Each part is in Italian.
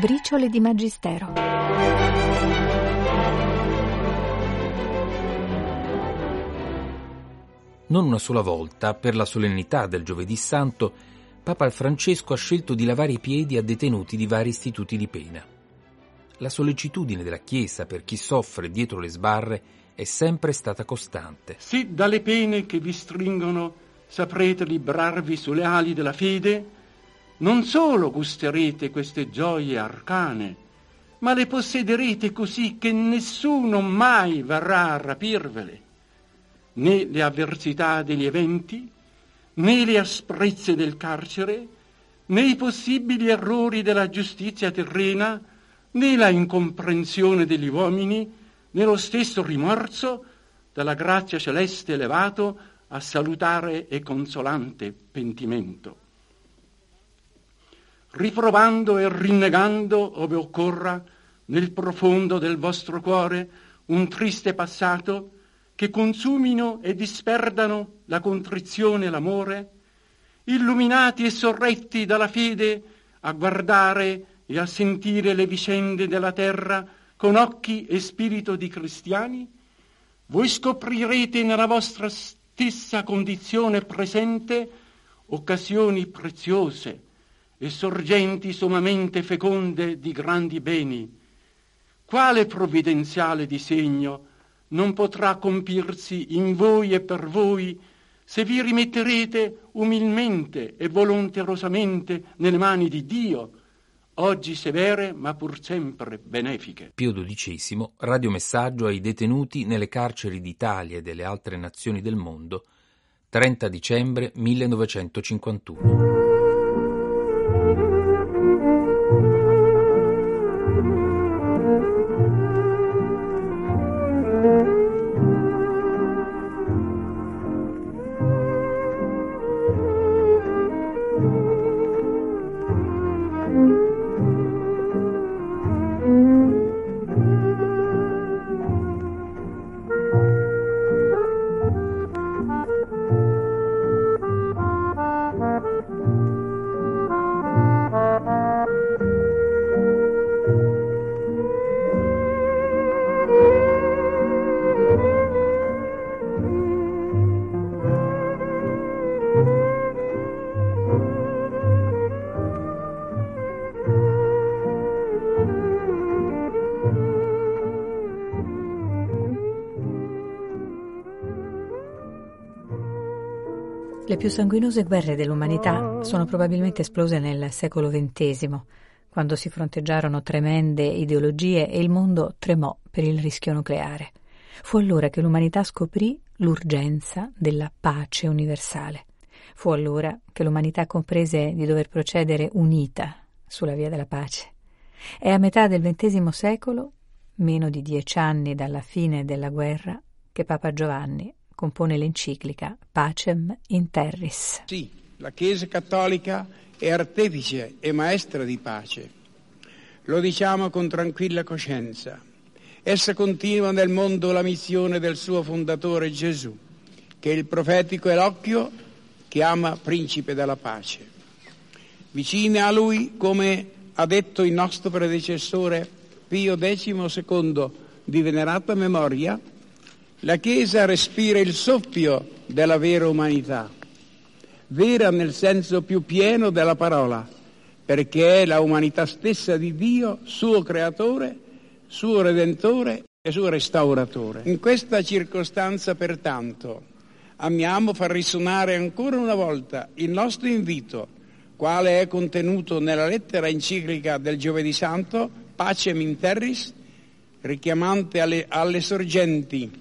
Briciole di Magistero. Non una sola volta, per la solennità del Giovedì Santo, Papa Francesco ha scelto di lavare i piedi a detenuti di vari istituti di pena. La sollecitudine della Chiesa per chi soffre dietro le sbarre è sempre stata costante. Se dalle pene che vi stringono saprete librarvi sulle ali della fede, non solo gusterete queste gioie arcane, ma le possederete così che nessuno mai verrà a rapirvele, né le avversità degli eventi, né le asprezze del carcere, né i possibili errori della giustizia terrena, né la incomprensione degli uomini, né lo stesso rimorso dalla grazia celeste elevato a salutare e consolante pentimento riprovando e rinnegando, ove occorra, nel profondo del vostro cuore un triste passato, che consumino e disperdano la contrizione e l'amore, illuminati e sorretti dalla fede a guardare e a sentire le vicende della terra con occhi e spirito di cristiani, voi scoprirete nella vostra stessa condizione presente occasioni preziose, e sorgenti sommamente feconde di grandi beni. Quale provvidenziale disegno non potrà compirsi in voi e per voi se vi rimetterete umilmente e volonterosamente nelle mani di Dio, oggi severe ma pur sempre benefiche. Pio XII, radiomessaggio ai detenuti nelle carceri d'Italia e delle altre nazioni del mondo, 30 dicembre 1951. Più sanguinose guerre dell'umanità sono probabilmente esplose nel secolo XX, quando si fronteggiarono tremende ideologie e il mondo tremò per il rischio nucleare. Fu allora che l'umanità scoprì l'urgenza della pace universale. Fu allora che l'umanità comprese di dover procedere unita sulla via della pace. È a metà del XX secolo, meno di dieci anni dalla fine della guerra, che Papa Giovanni compone l'enciclica Pacem in Terris. Sì, la Chiesa Cattolica è artefice e maestra di pace. Lo diciamo con tranquilla coscienza. Essa continua nel mondo la missione del suo fondatore Gesù, che il profetico Elocchio chiama principe della pace. Vicina a lui, come ha detto il nostro predecessore Pio XII di venerata memoria, la Chiesa respira il soffio della vera umanità, vera nel senso più pieno della parola, perché è la umanità stessa di Dio, suo creatore, suo redentore e suo restauratore. In questa circostanza, pertanto, amiamo far risuonare ancora una volta il nostro invito, quale è contenuto nella lettera enciclica del Giovedì Santo, Pacem in Terris, richiamante alle, alle sorgenti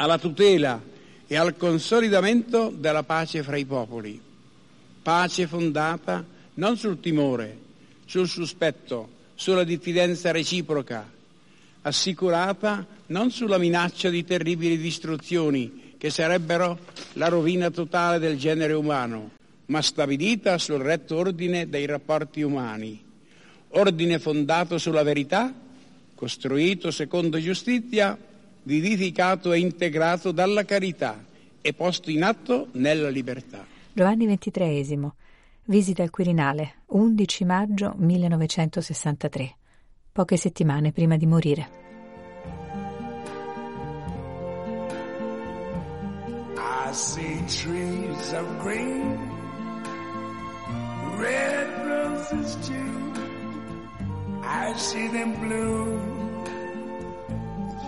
alla tutela e al consolidamento della pace fra i popoli. Pace fondata non sul timore, sul sospetto, sulla diffidenza reciproca, assicurata non sulla minaccia di terribili distruzioni che sarebbero la rovina totale del genere umano, ma stabilita sul retto ordine dei rapporti umani. Ordine fondato sulla verità, costruito secondo giustizia vivificato e integrato dalla carità e posto in atto nella libertà. Giovanni XXIII, Visita al Quirinale, 11 maggio 1963, poche settimane prima di morire. I see trees of green, red roses too. I see them bloom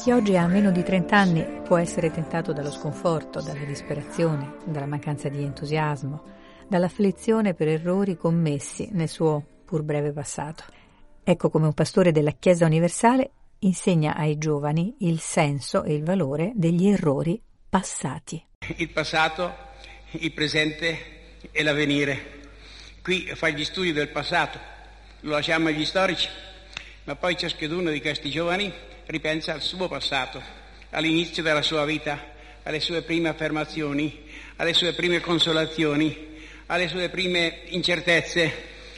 Chi oggi ha meno di 30 anni può essere tentato dallo sconforto, dalla disperazione, dalla mancanza di entusiasmo, dall'afflizione per errori commessi nel suo pur breve passato. Ecco come un pastore della Chiesa universale insegna ai giovani il senso e il valore degli errori passati. Il passato, il presente e l'avvenire. Qui fa gli studi del passato, lo lasciamo agli storici, ma poi ciascuno di questi giovani ripensa al suo passato, all'inizio della sua vita, alle sue prime affermazioni, alle sue prime consolazioni, alle sue prime incertezze,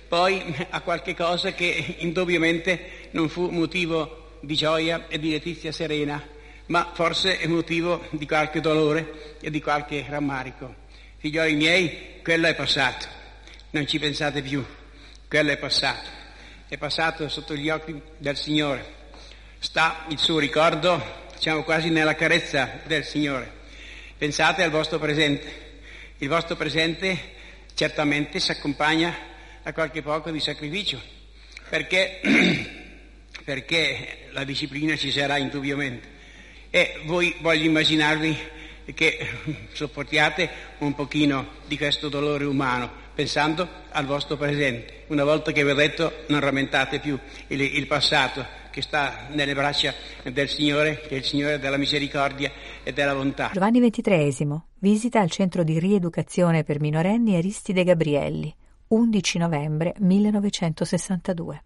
poi a qualche cosa che indubbiamente non fu motivo di gioia e di letizia serena, ma forse è motivo di qualche dolore e di qualche rammarico. Figlioli miei, quello è passato, non ci pensate più, quello è passato, è passato sotto gli occhi del Signore. Sta il suo ricordo, diciamo quasi nella carezza del Signore. Pensate al vostro presente. Il vostro presente certamente si accompagna a qualche poco di sacrificio, perché perché la disciplina ci sarà indubbiamente. E voi voglio immaginarvi che sopportiate un pochino di questo dolore umano, pensando al vostro presente. Una volta che vi ho detto non rammentate più il, il passato che sta nelle braccia del Signore, che è il Signore della misericordia e della bontà. Giovanni XXIII, visita al centro di rieducazione per minorenni Aristide Gabrielli, 11 novembre 1962.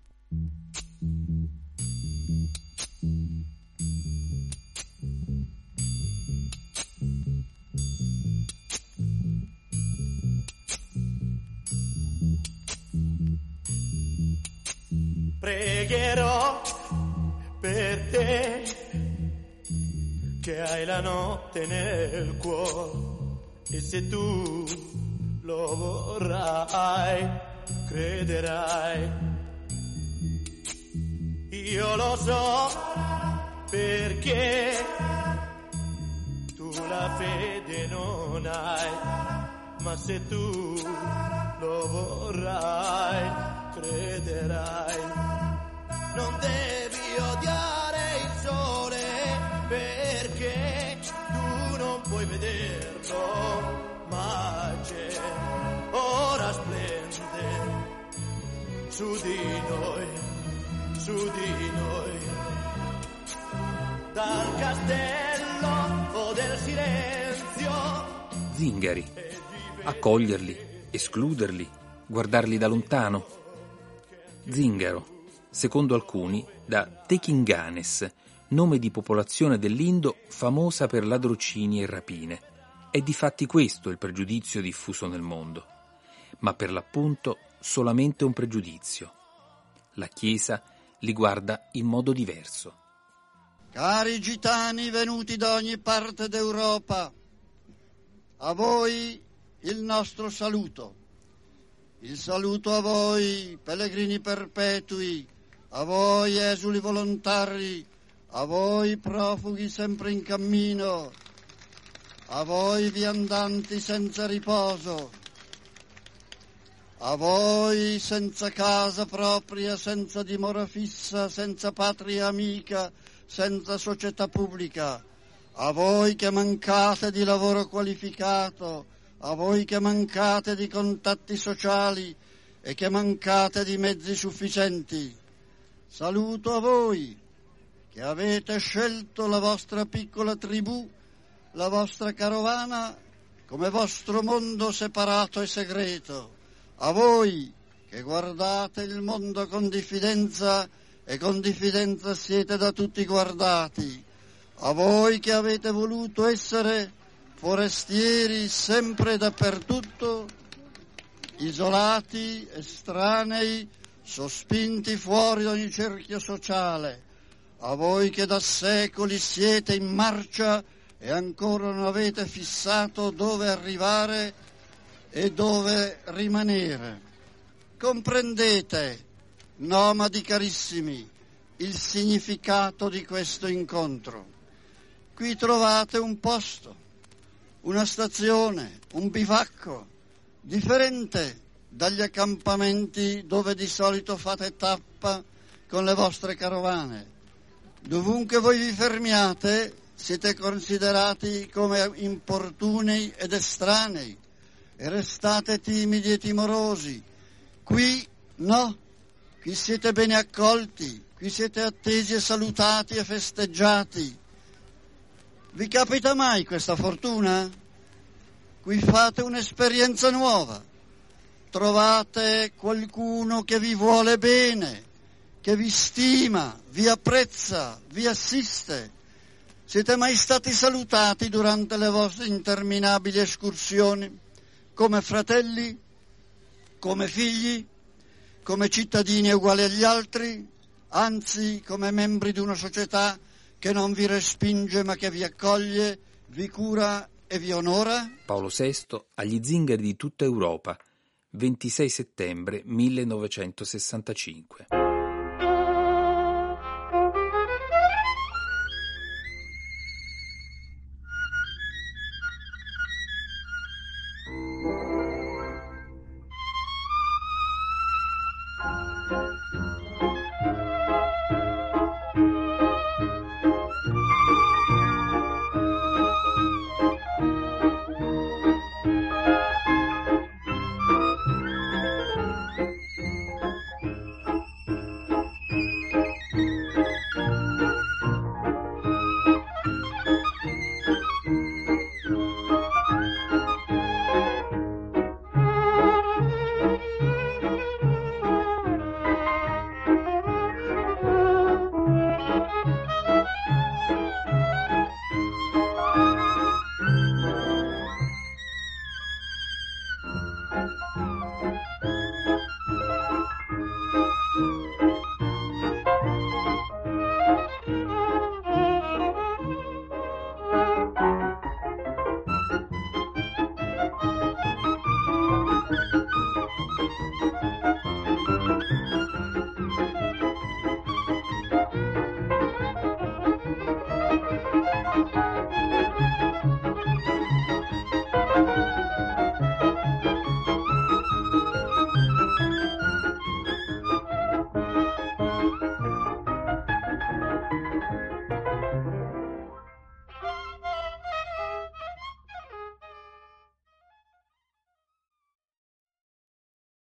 pregherò per te che hai la notte nel cuore. E se tu lo vorrai crederai. Io lo so perché tu la fede non hai. Ma se tu lo vorrai crederai. Non devi vederlo, ma c'è, ora splende su di noi, su di noi, dal castello o del silenzio. Zingari, accoglierli, escluderli, guardarli da lontano. Zingaro secondo alcuni da Tekinganes, nome di popolazione dell'Indo famosa per ladrocini e rapine. È difatti questo il pregiudizio diffuso nel mondo, ma per l'appunto solamente un pregiudizio. La Chiesa li guarda in modo diverso. Cari gitani venuti da ogni parte d'Europa, a voi il nostro saluto. Il saluto a voi, pellegrini perpetui, a voi esuli volontari, a voi profughi sempre in cammino, a voi viandanti senza riposo, a voi senza casa propria, senza dimora fissa, senza patria amica, senza società pubblica, a voi che mancate di lavoro qualificato, a voi che mancate di contatti sociali e che mancate di mezzi sufficienti. Saluto a voi che avete scelto la vostra piccola tribù, la vostra carovana come vostro mondo separato e segreto. A voi che guardate il mondo con diffidenza e con diffidenza siete da tutti guardati, a voi che avete voluto essere forestieri sempre e dappertutto, isolati, estranei, sospinti fuori da ogni cerchio sociale, a voi che da secoli siete in marcia e ancora non avete fissato dove arrivare e dove rimanere. Comprendete, nomadi carissimi, il significato di questo incontro. Qui trovate un posto, una stazione, un bivacco, differente dagli accampamenti dove di solito fate tappa con le vostre carovane. Dovunque voi vi fermiate siete considerati come importuni ed estranei e restate timidi e timorosi. Qui no, qui siete bene accolti, qui siete attesi e salutati e festeggiati. Vi capita mai questa fortuna? Qui fate un'esperienza nuova, trovate qualcuno che vi vuole bene, che vi stima, vi apprezza, vi assiste. Siete mai stati salutati durante le vostre interminabili escursioni? come fratelli, come figli, come cittadini uguali agli altri, anzi come membri di una società che non vi respinge ma che vi accoglie, vi cura e vi onora? Paolo VI agli zingari di tutta Europa, 26 settembre 1965.